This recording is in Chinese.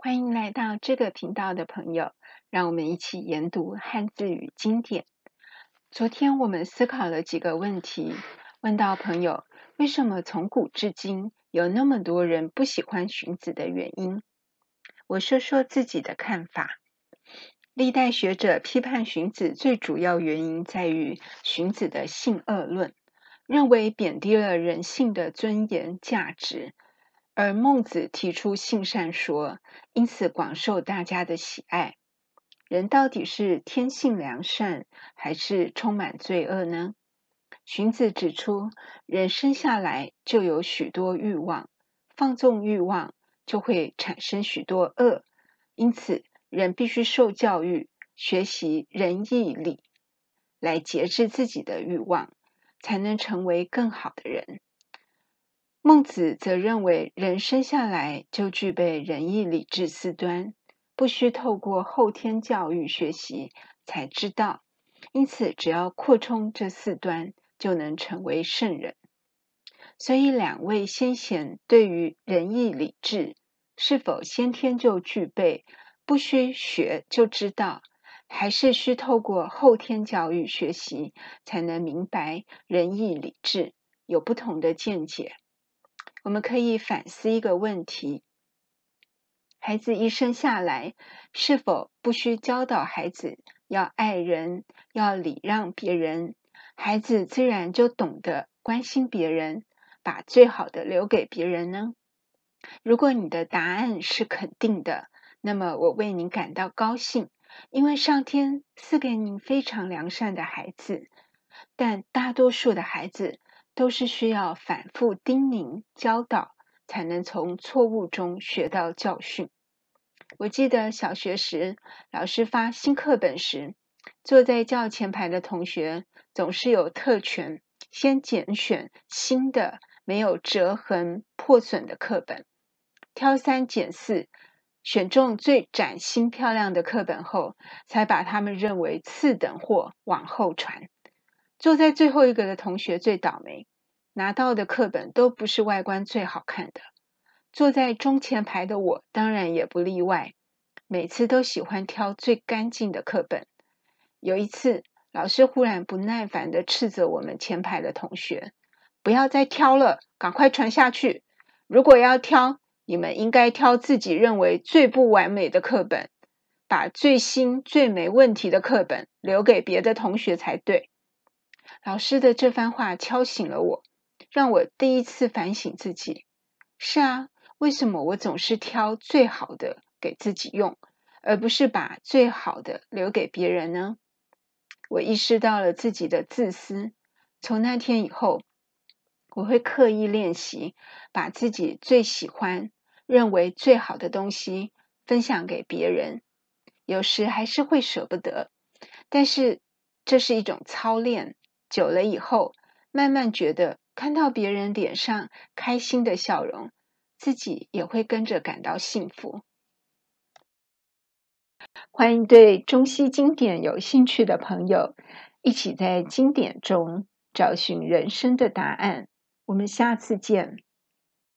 欢迎来到这个频道的朋友，让我们一起研读汉字与经典。昨天我们思考了几个问题，问到朋友为什么从古至今有那么多人不喜欢荀子的原因。我说说自己的看法。历代学者批判荀子最主要原因在于荀子的性恶论，认为贬低了人性的尊严价值。而孟子提出性善说，因此广受大家的喜爱。人到底是天性良善，还是充满罪恶呢？荀子指出，人生下来就有许多欲望，放纵欲望就会产生许多恶，因此人必须受教育，学习仁义礼，来节制自己的欲望，才能成为更好的人。孟子则认为，人生下来就具备仁义礼智四端，不需透过后天教育学习才知道。因此，只要扩充这四端，就能成为圣人。所以，两位先贤对于仁义礼智是否先天就具备，不需学就知道，还是需透过后天教育学习才能明白仁义礼智，有不同的见解。我们可以反思一个问题：孩子一生下来，是否不需教导孩子要爱人、要礼让别人，孩子自然就懂得关心别人，把最好的留给别人呢？如果你的答案是肯定的，那么我为你感到高兴，因为上天赐给您非常良善的孩子。但大多数的孩子，都是需要反复叮咛教导，才能从错误中学到教训。我记得小学时，老师发新课本时，坐在较前排的同学总是有特权，先拣选新的、没有折痕、破损的课本，挑三拣四，选中最崭新漂亮的课本后，才把他们认为次等货往后传。坐在最后一个的同学最倒霉，拿到的课本都不是外观最好看的。坐在中前排的我当然也不例外，每次都喜欢挑最干净的课本。有一次，老师忽然不耐烦地斥责我们前排的同学：“不要再挑了，赶快传下去！如果要挑，你们应该挑自己认为最不完美的课本，把最新、最没问题的课本留给别的同学才对。”老师的这番话敲醒了我，让我第一次反省自己。是啊，为什么我总是挑最好的给自己用，而不是把最好的留给别人呢？我意识到了自己的自私。从那天以后，我会刻意练习，把自己最喜欢、认为最好的东西分享给别人。有时还是会舍不得，但是这是一种操练。久了以后，慢慢觉得看到别人脸上开心的笑容，自己也会跟着感到幸福。欢迎对中西经典有兴趣的朋友，一起在经典中找寻人生的答案。我们下次见。